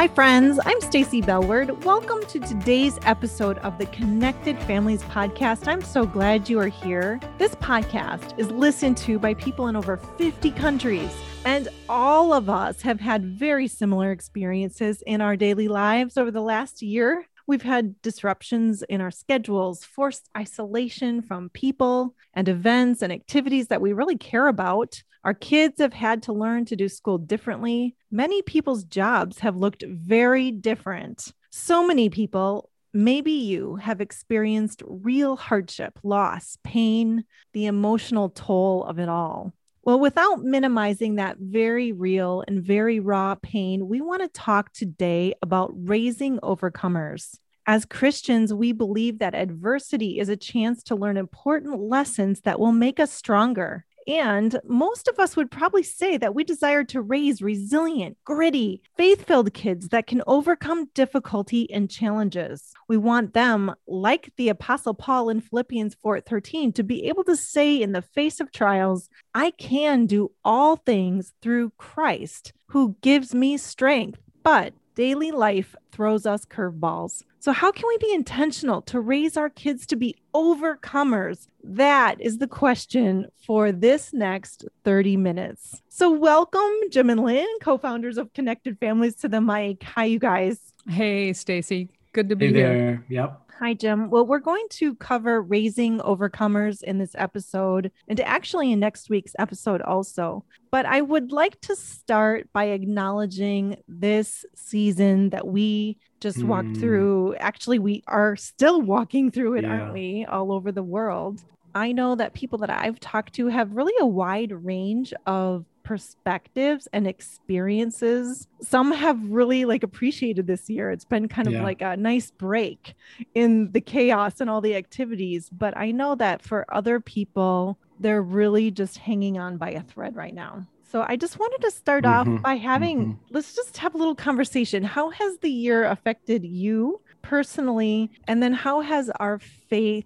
Hi, friends. I'm Stacy Bellward. Welcome to today's episode of the Connected Families Podcast. I'm so glad you are here. This podcast is listened to by people in over 50 countries, and all of us have had very similar experiences in our daily lives over the last year. We've had disruptions in our schedules, forced isolation from people and events and activities that we really care about. Our kids have had to learn to do school differently. Many people's jobs have looked very different. So many people, maybe you, have experienced real hardship, loss, pain, the emotional toll of it all. Well, without minimizing that very real and very raw pain, we want to talk today about raising overcomers. As Christians, we believe that adversity is a chance to learn important lessons that will make us stronger. And most of us would probably say that we desire to raise resilient, gritty, faith filled kids that can overcome difficulty and challenges. We want them, like the Apostle Paul in Philippians 4 13, to be able to say in the face of trials, I can do all things through Christ who gives me strength. But daily life throws us curveballs. So, how can we be intentional to raise our kids to be overcomers? That is the question for this next 30 minutes. So, welcome, Jim and Lynne, co founders of Connected Families, to the mic. Hi, you guys. Hey, Stacy. Good to be hey here. Yep. Hi, Jim. Well, we're going to cover raising overcomers in this episode and actually in next week's episode also. But I would like to start by acknowledging this season that we just walked Hmm. through. Actually, we are still walking through it, Yeah. aren't we? All over the world. I know that people that I've talked to have really a wide range of perspectives and experiences. Some have really like appreciated this year. It's been kind of Yeah. like a nice break in the chaos and all the activities. But I know that for other people, they're really just hanging on by a thread right now. So I just wanted to start off Mhm, by having, mhm. let's just have a little conversation. How has the year affected you personally? And then how has our faith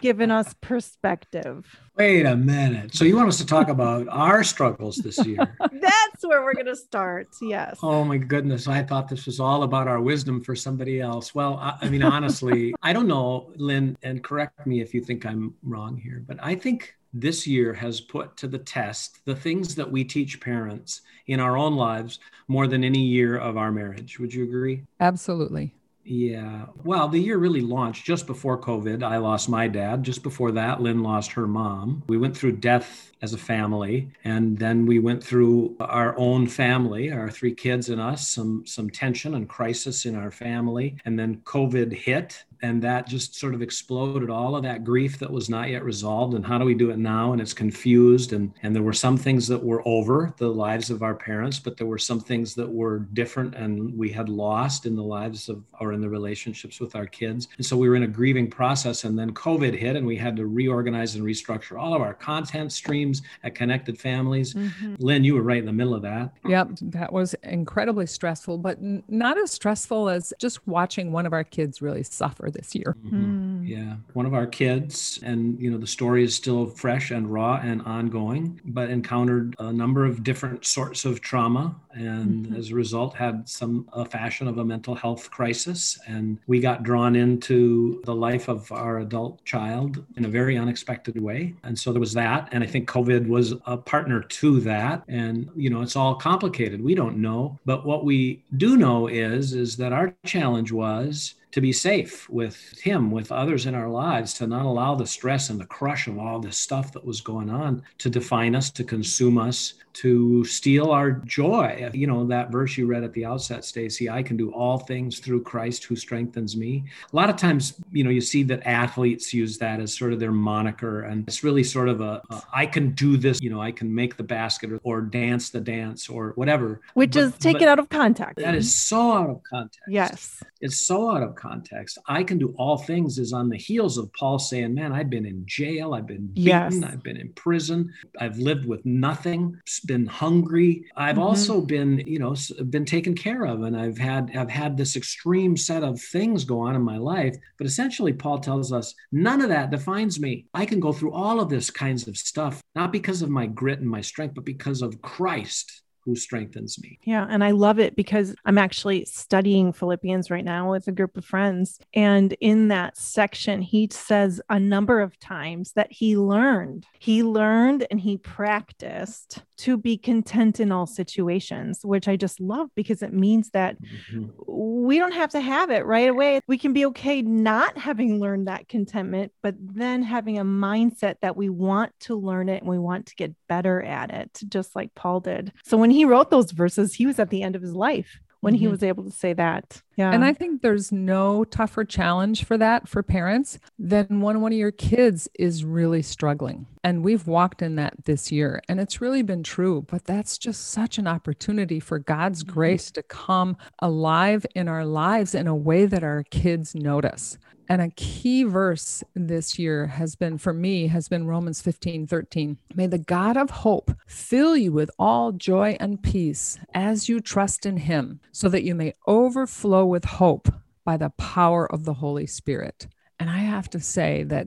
given us perspective? Wait a minute. So you want us to talk about our struggles this year? That's where we're going to start. Yes. Oh my goodness. I thought this was all about our wisdom for somebody else. Well, I, I mean, honestly, I don't know, Lynne, and correct me if you think I'm wrong here, but I think this year has put to the test the things that we teach parents in our own lives more than any year of our marriage. Would you agree? Absolutely. Yeah. Well, the year really launched just before COVID. I lost my dad. Just before that, Lynne lost her mom. We went through death as a family, and then we went through our own family, our three kids and us, some some tension and crisis in our family, and then COVID hit. And that just sort of exploded all of that grief that was not yet resolved. And how do we do it now? And it's confused. And, and there were some things that were over the lives of our parents, but there were some things that were different and we had lost in the lives of or in the relationships with our kids. And so we were in a grieving process. And then COVID hit and we had to reorganize and restructure all of our content streams at Connected Families. Mhm. Lynne, you were right in the middle of that. Yep. That was incredibly stressful, but not as stressful as just watching one of our kids really suffer this year. Mm. Yeah, one of our kids, and you know, the story is still fresh and raw and ongoing, but encountered a number of different sorts of trauma, and Mhm. as a result, had some a fashion of a mental health crisis. And we got drawn into the life of our adult child in a very unexpected way. And so there was that, and I think COVID was a partner to that. And you know, it's all complicated. We don't know, but what we do know is is that our challenge was to be safe with him, with others in our lives, to not allow the stress and the crush of all this stuff that was going on to define us, to consume us, to steal our joy. You know, that verse you read at the outset, Stacy, I can do all things through Christ who strengthens me. A lot of times, you know, you see that athletes use that as sort of their moniker. And it's really sort of a, a I can do this, you know, I can make the basket or, or dance the dance or whatever. Which But- is taken out of context. That is so out of context Yes. it's so out of context. I can do all things is on the heels of Paul saying, Man, I've been in jail, I've been beaten, Yes. I've been in prison, I've lived with nothing, been hungry. I've Mhm. also been, you know, been taken care of, and I've had I've had this extreme set of things go on in my life. But essentially, Paul tells us none of that defines me. I can go through all of this kinds of stuff, not because of my grit and my strength, but because of Christ who strengthens me. Yeah. And I love it because I'm actually studying Philippians right now with a group of friends. And in that section, he says a number of times that he learned, he learned and he practiced to be content in all situations, which I just love because it means that mm-hmm. we don't have to have it right away. We can be okay not having learned that contentment, but then having a mindset that we want to learn it and we want to get better at it, just like Paul did. So when he wrote those verses, he was at the end of his life when mm-hmm. he was able to say that. Yeah. And I think there's no tougher challenge for that for parents than when one of your kids is really struggling. And we've walked in that this year and it's really been true, but that's just such an opportunity for God's mm-hmm. grace to come alive in our lives in a way that our kids notice. And a key verse this year has been for me has been Romans 15, 13. May the God of hope fill you with all joy and peace as you trust in him, so that you may overflow with hope by the power of the Holy Spirit. And I have to say that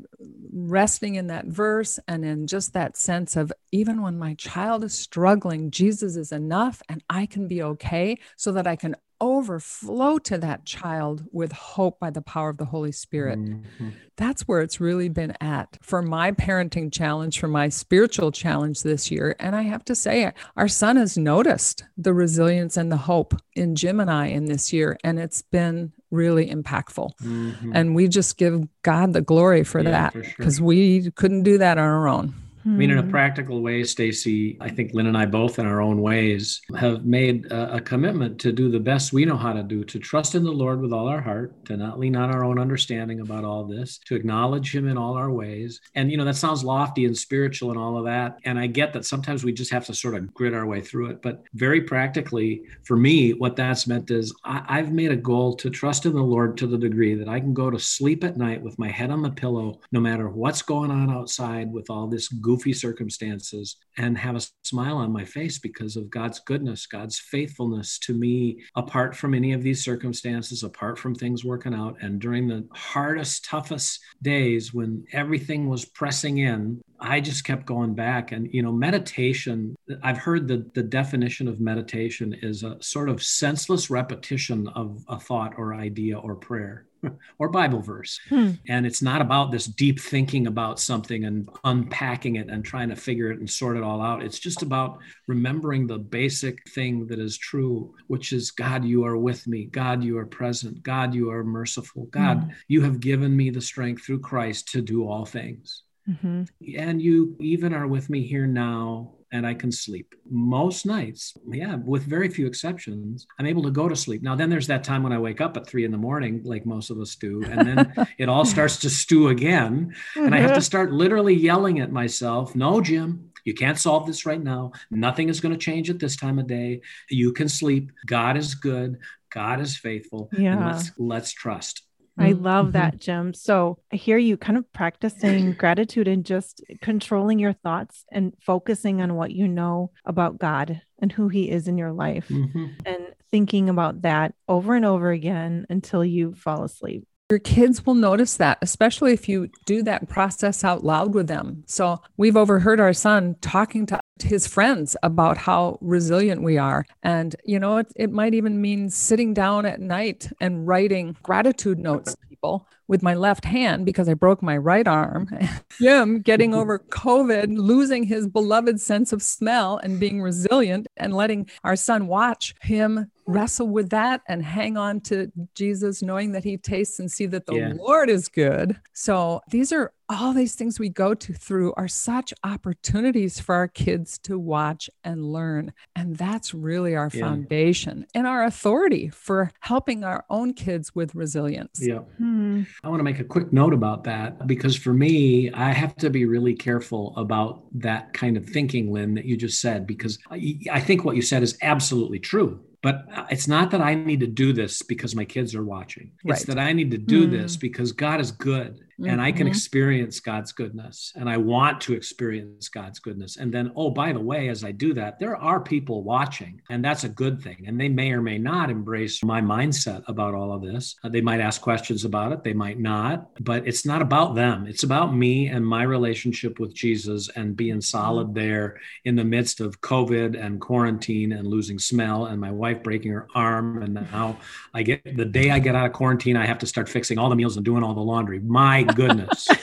resting in that verse and in just that sense of even when my child is struggling, Jesus is enough and I can be okay so that I can overflow to that child with hope by the power of the Holy Spirit. Mm-hmm. That's where it's really been at for my parenting challenge, for my spiritual challenge this year. And I have to say, our son has noticed the resilience and the hope in Jim and I in this year. And it's been really impactful. Mm-hmm. And we just give God the glory for yeah, that because sure. we couldn't do that on our own. I mean, in a hmm. practical way, Stacy, I think Lynne and I both, in our own ways, have made a, a, commitment to do the best we know how to do, to trust in the Lord with all our heart, to not lean on our own understanding about all this, to acknowledge Him in all our ways. And, you know, that sounds lofty and spiritual and all of that. And I get that sometimes we just have to sort of grit our way through it. But very practically, for me, what that's meant is I, I've made a goal to trust in the Lord to the degree that I can go to sleep at night with my head on the pillow, no matter what's going on outside with all this good goofy circumstances and have a smile on my face because of God's goodness, God's faithfulness to me, apart from any of these circumstances, apart from things working out. And during the hardest, toughest days when everything was pressing in, I just kept going back. And, you know, meditation, I've heard that the definition of meditation is a sort of senseless repetition of a thought or idea or prayer. or Bible verse. Hmm. And it's not about this deep thinking about something and unpacking it and trying to figure it and sort it all out. It's just about remembering the basic thing that is true, which is God, you are with me. God, you are present. God, you are merciful. God, hmm. you have given me the strength through Christ to do all things. Mm-hmm. And you even are with me here now and I can sleep. Most nights, yeah, with very few exceptions, I'm able to go to sleep. Now, then there's that time when I wake up at three in the morning, like most of us do, and then it all starts to stew again. And I have to mm-hmm. start literally yelling at myself, No, Jim, you can't solve this right now. Nothing is going to change at this time of day. You can sleep. God is good. God is faithful. Yeah. let's let's trust. I love mm-hmm. that, Jim. So I hear you kind of practicing gratitude and just controlling your thoughts and focusing on what you know about God and who He is in your life mm-hmm. and thinking about that over and over again until you fall asleep. Your kids will notice that, especially if you do that process out loud with them. So, we've overheard our son talking to his friends about how resilient we are. And, you know, it, it might even mean sitting down at night and writing gratitude notes to people with my left hand because I broke my right arm. Jim getting over COVID, losing his beloved sense of smell and being resilient and letting our son watch him wrestle with that and hang on to Jesus, knowing that he tastes and see that the yeah. Lord is good. So these are all these things we go to through are such opportunities for our kids to watch and learn. And that's really our yeah. foundation and our authority for helping our own kids with resilience. Yeah. Hmm. I want to make a quick note about that because for me, I have to be really careful about that kind of thinking, Lynne, that you just said, because I think what you said is absolutely true but it's not that I need to do this because my kids are watching. It's right. that I need to do mm. this because God is good mm-hmm. and I can Mhm. experience God's goodness and I want to experience God's goodness. And then, oh, by the way, as I do that, there are people watching, and that's a good thing. And they may or may not embrace my mindset about all of this. Uh, they might ask questions about it, they might not, but it's not about them. It's about me and my relationship with Jesus and being solid there in the midst of COVID and quarantine and losing smell and my wife breaking her arm. And now I get the day I get out of quarantine, I have to start fixing all the meals and doing all the laundry. My goodness.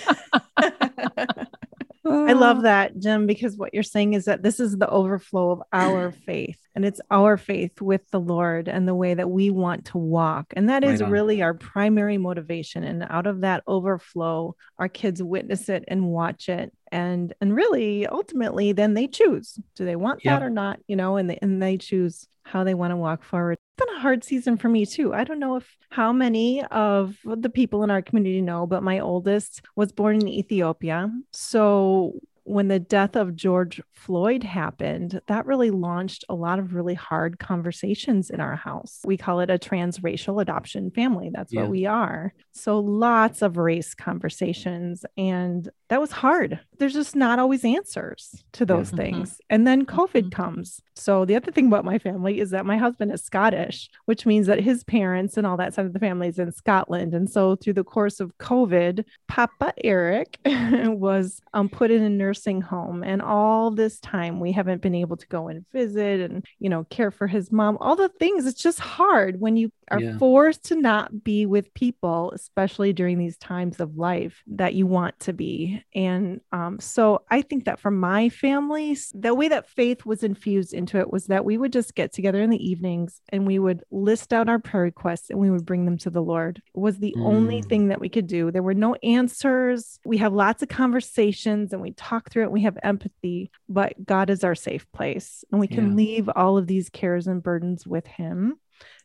I love oh. that, Jim, because what you're saying is that this is the overflow of our faith, and it's our faith with the Lord and the way that we want to walk. And that is Right on. really our primary motivation. And out of that overflow, our kids witness it and watch it. And and really ultimately then they choose. Do they want Yep. that or not? You know, and they and they choose how they want to walk forward. It's been a hard season for me too. I don't know if how many of the people in our community know, but my oldest was born in Ethiopia. So when the death of George Floyd happened, that really launched a lot of really hard conversations in our house. We call it a transracial adoption family. That's Yeah. what we are. So lots of race conversations. And that was hard. There's just not always answers to those Mhm. things. And then COVID Mhm. comes. So the other thing about my family is that my husband is Scottish, which means that his parents and all that side of the family is in Scotland. And so through the course of COVID, Papa Eric was um, put in a nursing home. And all this time we haven't been able to go and visit and, you know, care for his mom, all the things. It's just hard when you are Yeah. forced to not be with people, especially during these times of life that you want to be. And um, so I think that for my family, the way that faith was infused into it was that we would just get together in the evenings and we would list out our prayer requests and we would bring them to the Lord. It was the only Mm. thing that we could do. There were no answers. We have lots of conversations and we talk through it. And we have empathy, but God is our safe place and we can Yeah. leave all of these cares and burdens with Him.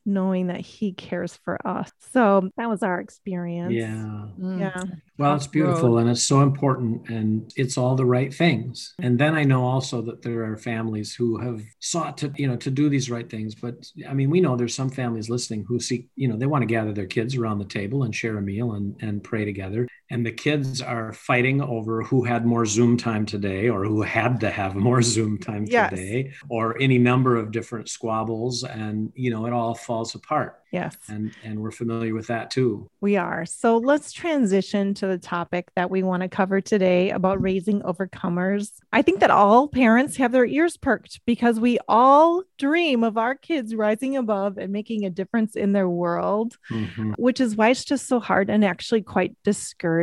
Knowing that he cares for us. So that was our experience. yeah. Mm. Yeah. Well, it's beautiful and it's so important and it's all the right things. And then I know also that there are families who have sought to, you know, to do these right things. But I mean, we know there's some families listening who seek, you know, they want to gather their kids around the table and share a meal and, and pray together. And the kids are fighting over who had more Zoom time today or who had to have more Zoom time Yes. today or any number of different squabbles. And, you know, it all falls apart. Yes. And and we're familiar with that too. We are. So let's transition to the topic that we want to cover today about raising overcomers. I think that all parents have their ears perked because we all dream of our kids rising above and making a difference in their world, Mhm. which is why it's just so hard and actually quite discouraging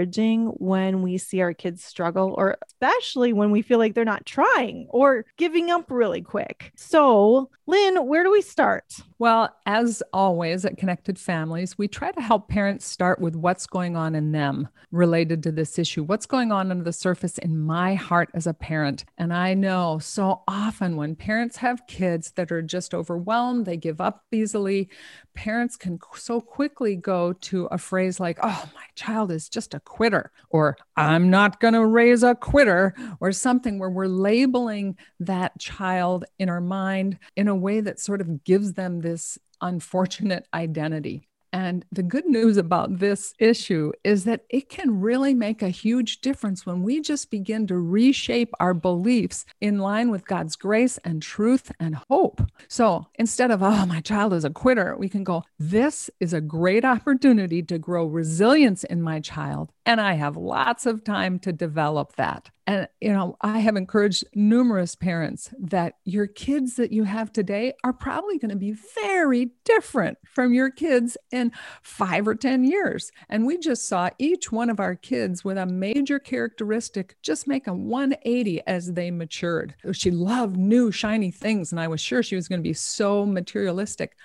when we see our kids struggle, or especially when we feel like they're not trying or giving up really quick. So, Lynne, where do we start? Well, as always at Connected Families, we try to help parents start with what's going on in them related to this issue. What's going on under the surface in my heart as a parent? And I know so often when parents have kids that are just overwhelmed, they give up easily, parents can so quickly go to a phrase like, oh, my child is just a quitter, or I'm not going to raise a quitter, or something where we're labeling that child in our mind in a way that sort of gives them this unfortunate identity. And the good news about this issue is that it can really make a huge difference when we just begin to reshape our beliefs in line with God's grace and truth and hope. So instead of, oh, my child is a quitter, we can go, this is a great opportunity to grow resilience in my child. And I have lots of time to develop that. And, you know, I have encouraged numerous parents that your kids that you have today are probably going to be very different from your kids in five or 10 years. And we just saw each one of our kids with a major characteristic just make a 180 as they matured. She loved new, shiny things. And I was sure she was going to be so materialistic.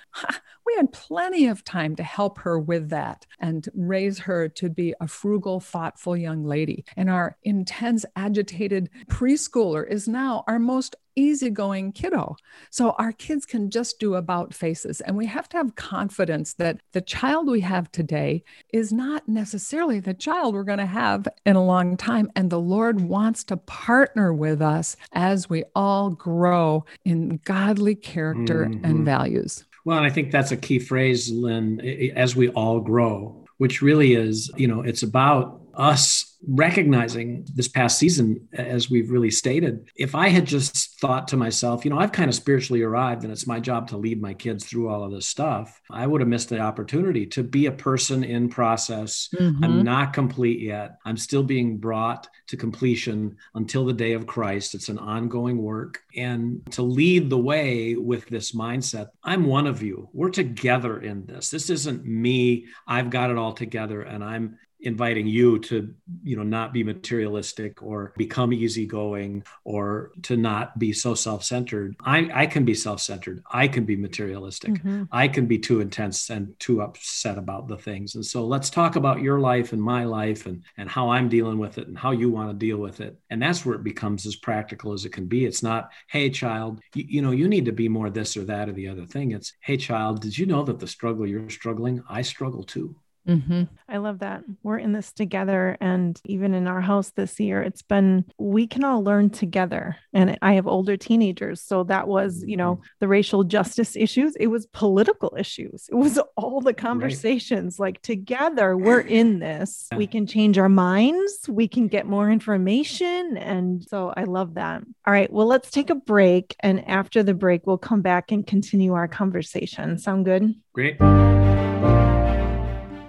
We had plenty of time to help her with that and raise her to be a frugal, thoughtful young lady. And our intense, agitated preschooler is now our most easygoing kiddo. So our kids can just do about faces. And we have to have confidence that the child we have today is not necessarily the child we're going to have in a long time. And the Lord wants to partner with us as we all grow in godly character Mhm. and values. Well, I think that's a key phrase, Lynne, as we all grow, which really is, you know, it's about us recognizing this past season, as we've really stated, if I had just thought to myself, you know, I've kind of spiritually arrived and it's my job to lead my kids through all of this stuff, I would have missed the opportunity to be a person in process. Mm-hmm. I'm not complete yet. I'm still being brought to completion until the day of Christ. It's an ongoing work. And to lead the way with this mindset, I'm one of you. We're together in this. This isn't me. I've got it all together and I'm inviting you to you know not be materialistic or become easygoing or to not be so self-centered. I, I can be self-centered. I can be materialistic. Mm-hmm. i can be too intense and too upset about the things. And so let's talk about your life and my life and and how i'm dealing with it and how you want to deal with it. And that's where it becomes as practical as it can be. It's not hey child you, you know you need to be more this or that or the other thing. It's hey child did you know that the struggle you're struggling i struggle too Mm-hmm. I love that. We're in this together. And even in our house this year, it's been, we can all learn together. And I have older teenagers. So that was, you know, mm-hmm. the racial justice issues. It was political issues. It was all the conversations right. like together, we're in this. We can change our minds. We can get more information. And so I love that. All right. Well, let's take a break. And after the break, we'll come back and continue our conversation. Sound good? Great.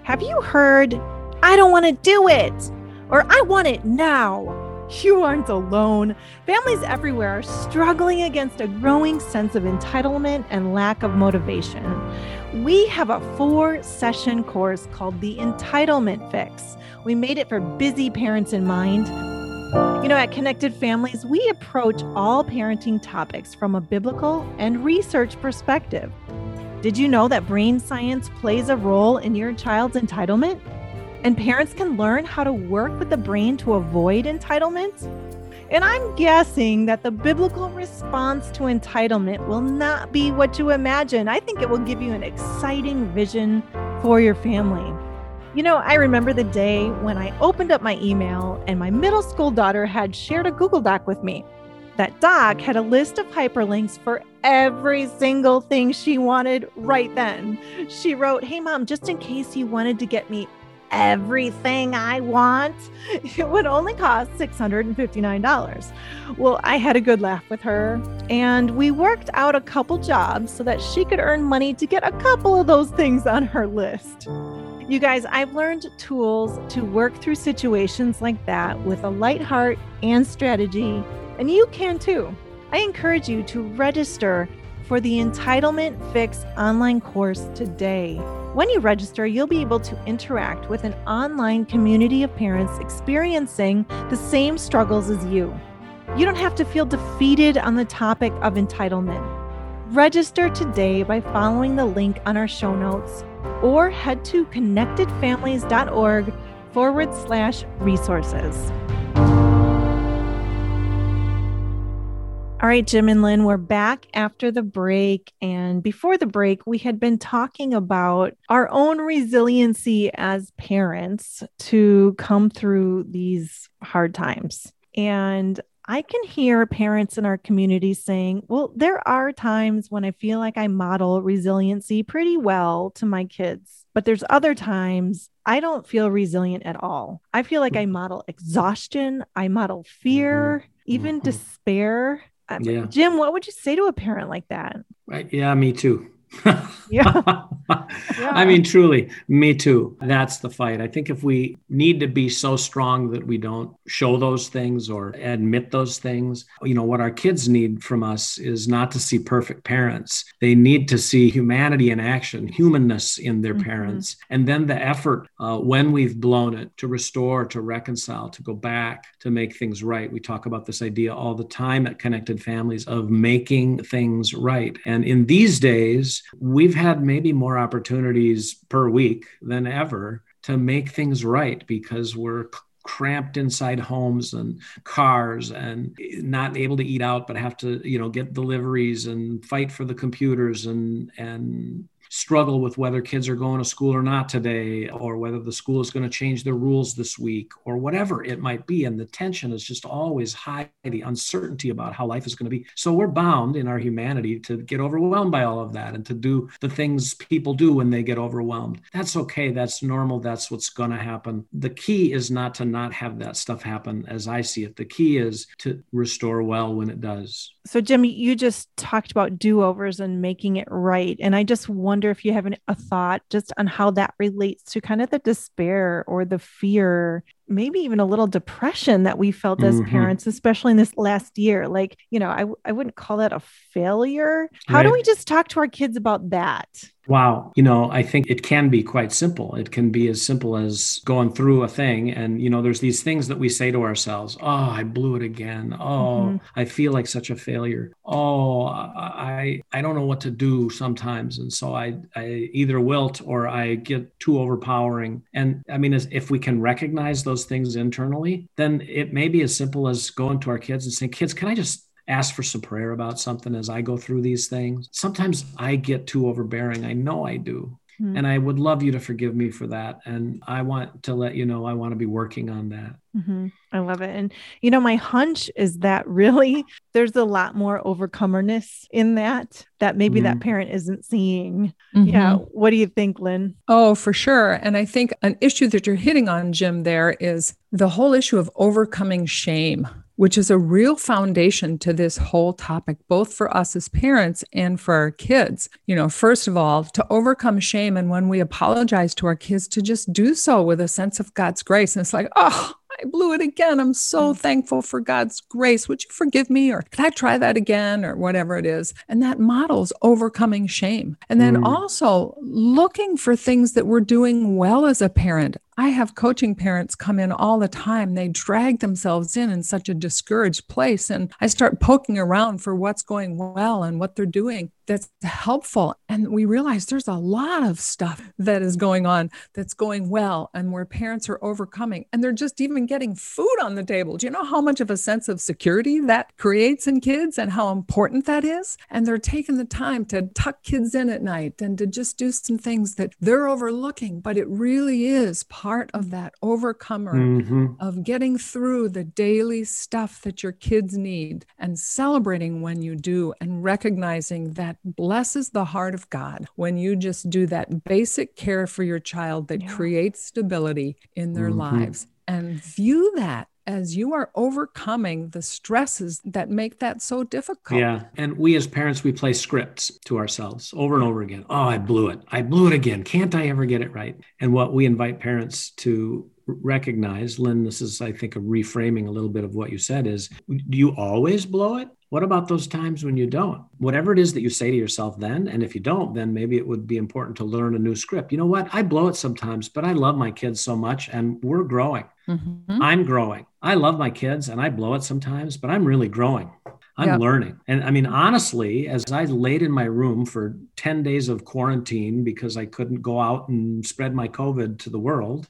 Have you heard, I don't want to do it, or I want it now? You aren't alone. Families everywhere are struggling against a growing sense of entitlement and lack of motivation. We have a four session course called the Entitlement Fix. We made it for busy parents in mind. You know, at Connected Families, we approach all parenting topics from a biblical and research perspective. Did you know that brain science plays a role in your child's entitlement? And parents can learn how to work with the brain to avoid entitlement? And I'm guessing that the biblical response to entitlement will not be what you imagine. I think it will give you an exciting vision for your family. You know, I remember the day when I opened up my email and my middle school daughter had shared a Google Doc with me. That doc had a list of hyperlinks for every single thing she wanted right then. She wrote, Hey, mom, just in case you wanted to get me everything I want, it would only cost $659. Well, I had a good laugh with her, and we worked out a couple jobs so that she could earn money to get a couple of those things on her list. You guys, I've learned tools to work through situations like that with a light heart and strategy and you can too. I encourage you to register for the Entitlement Fix online course today. When you register, you'll be able to interact with an online community of parents experiencing the same struggles as you. You don't have to feel defeated on the topic of entitlement. Register today by following the link on our show notes or head to connectedfamilies.org forward slash resources. All right, Jim and Lynne, we're back after the break. And before the break, we had been talking about our own resiliency as parents to come through these hard times. And I can hear parents in our community saying, well, there are times when I feel like I model resiliency pretty well to my kids, but there's other times I don't feel resilient at all. I feel like I model exhaustion, I model fear, mm-hmm. even mm-hmm. Yeah. Jim, what would you say to a parent like that? Right. Yeah, me too. yeah. yeah. I mean, truly, me too. That's the fight. I think if we need to be so strong that we don't show those things or admit those things, you know, what our kids need from us is not to see perfect parents. They need to see humanity in action, humanness in their mm-hmm. parents, and then the effort uh, when we've blown it to restore, to reconcile, to go back, to make things right. We talk about this idea all the time at Connected Families of making things right. And in these days, we've had maybe more opportunities per week than ever to make things right because we're cramped inside homes and cars and not able to eat out but have to you know get deliveries and fight for the computers and and struggle with whether kids are going to school or not today, or whether the school is going to change their rules this week, or whatever it might be. And the tension is just always high, the uncertainty about how life is going to be. So we're bound in our humanity to get overwhelmed by all of that and to do the things people do when they get overwhelmed. That's okay. That's normal. That's what's going to happen. The key is not to not have that stuff happen as I see it. The key is to restore well when it does. So, Jimmy, you just talked about do overs and making it right. And I just wonder if you have an, a thought just on how that relates to kind of the despair or the fear, maybe even a little depression that we felt as mm-hmm. parents, especially in this last year. Like, you know, I, I wouldn't call that a failure. How right. do we just talk to our kids about that? Wow. You know, I think it can be quite simple. It can be as simple as going through a thing. And, you know, there's these things that we say to ourselves Oh, I blew it again. Oh, mm-hmm. I feel like such a failure. Oh, I, I don't know what to do sometimes. And so I, I either wilt or I get too overpowering. And I mean, if we can recognize those things internally, then it may be as simple as going to our kids and saying, Kids, can I just ask for some prayer about something as I go through these things. Sometimes I get too overbearing. I know I do. Mm-hmm. And I would love you to forgive me for that. And I want to let you know I want to be working on that. Mm-hmm. I love it. And, you know, my hunch is that really there's a lot more overcomerness in that, that maybe mm-hmm. that parent isn't seeing. Mm-hmm. Yeah. What do you think, Lynne? Oh, for sure. And I think an issue that you're hitting on, Jim, there is the whole issue of overcoming shame which is a real foundation to this whole topic, both for us as parents and for our kids. You know, first of all, to overcome shame. And when we apologize to our kids, to just do so with a sense of God's grace. And it's like, oh, I blew it again. I'm so mm. thankful for God's grace. Would you forgive me? Or could I try that again? Or whatever it is. And that models overcoming shame. And then mm. also looking for things that we're doing well as a parent. I have coaching parents come in all the time. They drag themselves in in such a discouraged place. And I start poking around for what's going well and what they're doing that's helpful. And we realize there's a lot of stuff that is going on that's going well and where parents are overcoming and they're just even getting food on the table. Do you know how much of a sense of security that creates in kids and how important that is? And they're taking the time to tuck kids in at night and to just do some things that they're overlooking, but it really is part of that overcomer mm-hmm. of getting through the daily stuff that your kids need and celebrating when you do and recognizing that blesses the heart of God when you just do that basic care for your child that yeah. creates stability in their mm-hmm. lives and view that as you are overcoming the stresses that make that so difficult. Yeah. And we as parents, we play scripts to ourselves over and over again. Oh, I blew it. I blew it again. Can't I ever get it right? And what we invite parents to recognize, Lynne, this is, I think, a reframing a little bit of what you said is do you always blow it? What about those times when you don't? Whatever it is that you say to yourself then, and if you don't, then maybe it would be important to learn a new script. You know what? I blow it sometimes, but I love my kids so much and we're growing. Mm-hmm. I'm growing. I love my kids and I blow it sometimes, but I'm really growing. I'm yep. learning. And I mean, honestly, as I laid in my room for 10 days of quarantine because I couldn't go out and spread my COVID to the world,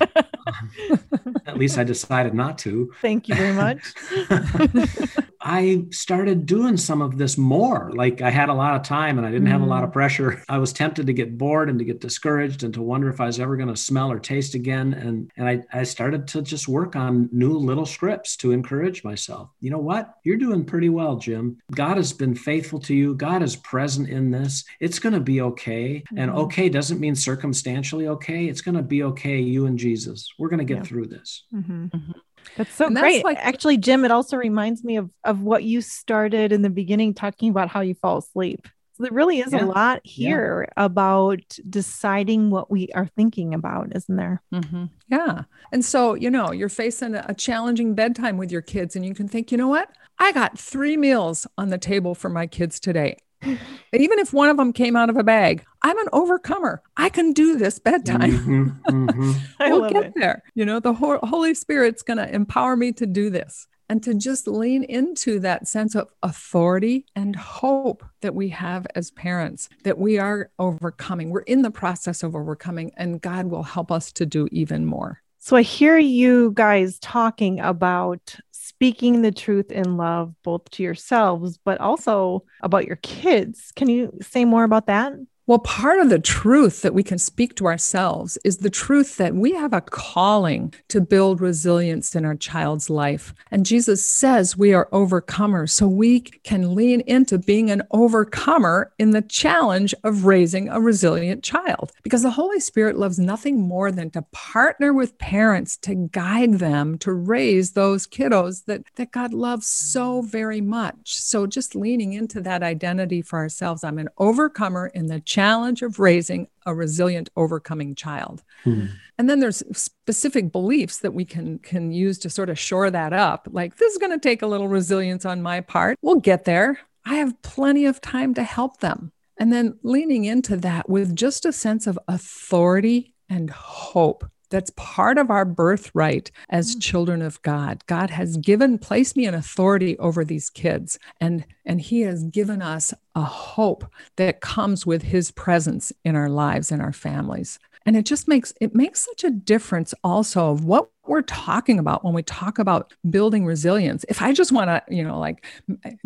um, at least I decided not to. Thank you very much. I started doing some of this more. Like I had a lot of time and I didn't mm. have a lot of mm. pressure. I was tempted to get bored and to get discouraged and to wonder if I was ever going to smell or taste again. And, and I, I started to just work on new little scripts to encourage myself. You know what? You're doing pretty well, Jim. God has been faithful to you. God is present in this. It's going to be okay. Mm-hmm. And okay doesn't mean circumstantially okay. It's going to be okay, you and Jesus. We're going to get yeah. through this. Mm-hmm. mm-hmm. That's so and great. That's like, Actually, Jim, it also reminds me of, of what you started in the beginning talking about how you fall asleep. So there really is yeah. a lot here yeah. about deciding what we are thinking about, isn't there? Mm-hmm. Yeah. And so, you know, you're facing a challenging bedtime with your kids, and you can think, you know what? I got three meals on the table for my kids today. Even if one of them came out of a bag, I'm an overcomer. I can do this bedtime. Mm-hmm, mm-hmm. we'll get it. there. You know, the Holy Spirit's going to empower me to do this and to just lean into that sense of authority and hope that we have as parents that we are overcoming. We're in the process of overcoming, and God will help us to do even more. So I hear you guys talking about speaking the truth in love, both to yourselves, but also about your kids. Can you say more about that? Well, part of the truth that we can speak to ourselves is the truth that we have a calling to build resilience in our child's life. And Jesus says we are overcomers. So we can lean into being an overcomer in the challenge of raising a resilient child because the Holy Spirit loves nothing more than to partner with parents to guide them to raise those kiddos that, that God loves so very much. So just leaning into that identity for ourselves. I'm an overcomer in the challenge of raising a resilient overcoming child. Hmm. and then there's specific beliefs that we can can use to sort of shore that up. Like this is going to take a little resilience on my part. We'll get there. I have plenty of time to help them. And then leaning into that with just a sense of authority and hope that's part of our birthright as mm. children of God. God has given, placed me in authority over these kids, and, and He has given us a hope that comes with His presence in our lives and our families and it just makes it makes such a difference also of what we're talking about when we talk about building resilience if i just want to you know like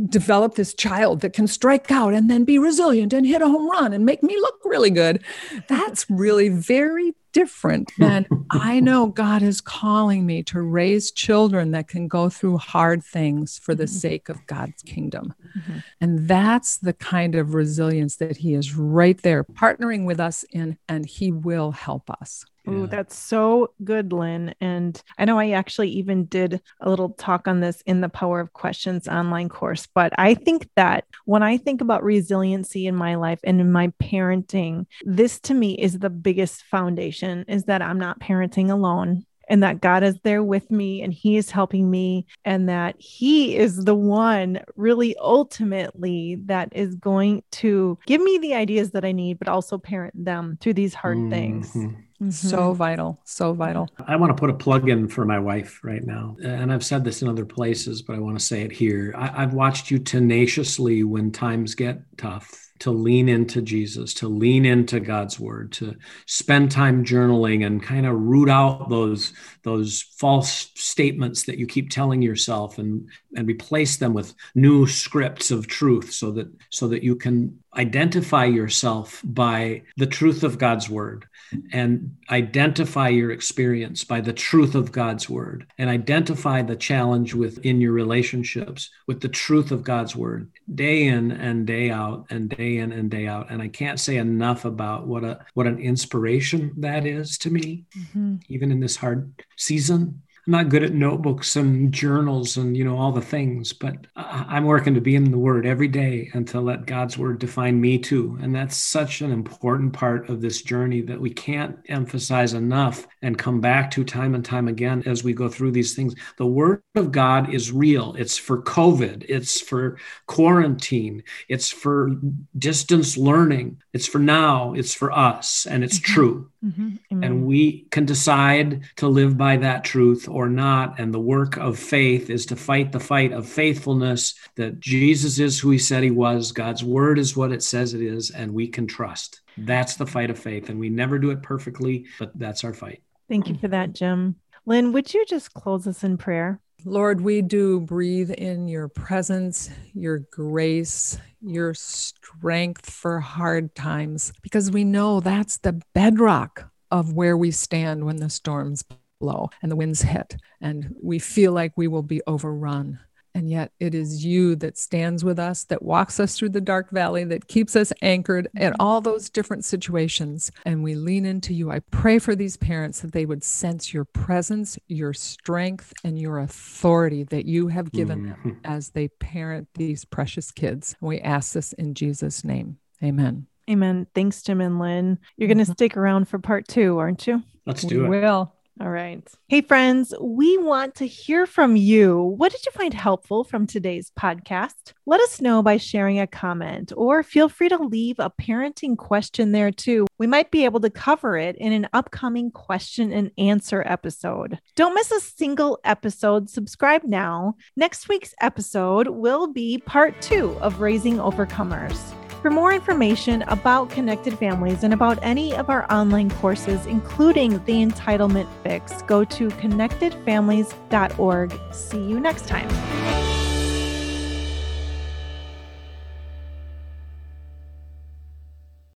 develop this child that can strike out and then be resilient and hit a home run and make me look really good that's really very different than I know God is calling me to raise children that can go through hard things for the mm-hmm. sake of God's kingdom. Mm-hmm. And that's the kind of resilience that He is right there partnering with us in, and He will help us. Ooh, that's so good, Lynne. And I know I actually even did a little talk on this in the Power of Questions online course. But I think that when I think about resiliency in my life and in my parenting, this to me is the biggest foundation is that I'm not parenting alone and that God is there with me and He is helping me, and that He is the one really ultimately that is going to give me the ideas that I need, but also parent them through these hard mm-hmm. things. Mm-hmm. So vital, so vital. I want to put a plug in for my wife right now. And I've said this in other places, but I want to say it here. I, I've watched you tenaciously when times get tough to lean into Jesus, to lean into God's word, to spend time journaling and kind of root out those those false statements that you keep telling yourself and and replace them with new scripts of truth so that so that you can identify yourself by the truth of God's word and identify your experience by the truth of God's word and identify the challenge within your relationships with the truth of God's word day in and day out and day in and day out and I can't say enough about what a what an inspiration that is to me mm-hmm. even in this hard season I'm not good at notebooks and journals and you know all the things, but I'm working to be in the Word every day and to let God's Word define me too. And that's such an important part of this journey that we can't emphasize enough and come back to time and time again as we go through these things. The Word of God is real. It's for COVID. It's for quarantine. It's for distance learning. It's for now. It's for us, and it's mm-hmm. true. Mm-hmm. And we can decide to live by that truth or not. And the work of faith is to fight the fight of faithfulness that Jesus is who he said he was, God's word is what it says it is, and we can trust. That's the fight of faith. And we never do it perfectly, but that's our fight. Thank you for that, Jim. Lynne, would you just close us in prayer? Lord, we do breathe in your presence, your grace, your strength for hard times, because we know that's the bedrock of where we stand when the storms blow and the winds hit, and we feel like we will be overrun. And yet it is you that stands with us, that walks us through the dark valley, that keeps us anchored at mm-hmm. all those different situations. And we lean into you. I pray for these parents that they would sense your presence, your strength, and your authority that you have given mm-hmm. them as they parent these precious kids. And we ask this in Jesus' name. Amen. Amen. Thanks, Jim and Lynne. You're going to mm-hmm. stick around for part two, aren't you? Let's do we it. Will. All right. Hey, friends, we want to hear from you. What did you find helpful from today's podcast? Let us know by sharing a comment or feel free to leave a parenting question there too. We might be able to cover it in an upcoming question and answer episode. Don't miss a single episode. Subscribe now. Next week's episode will be part two of Raising Overcomers. For more information about Connected Families and about any of our online courses, including the Entitlement Fix, go to connectedfamilies.org. See you next time.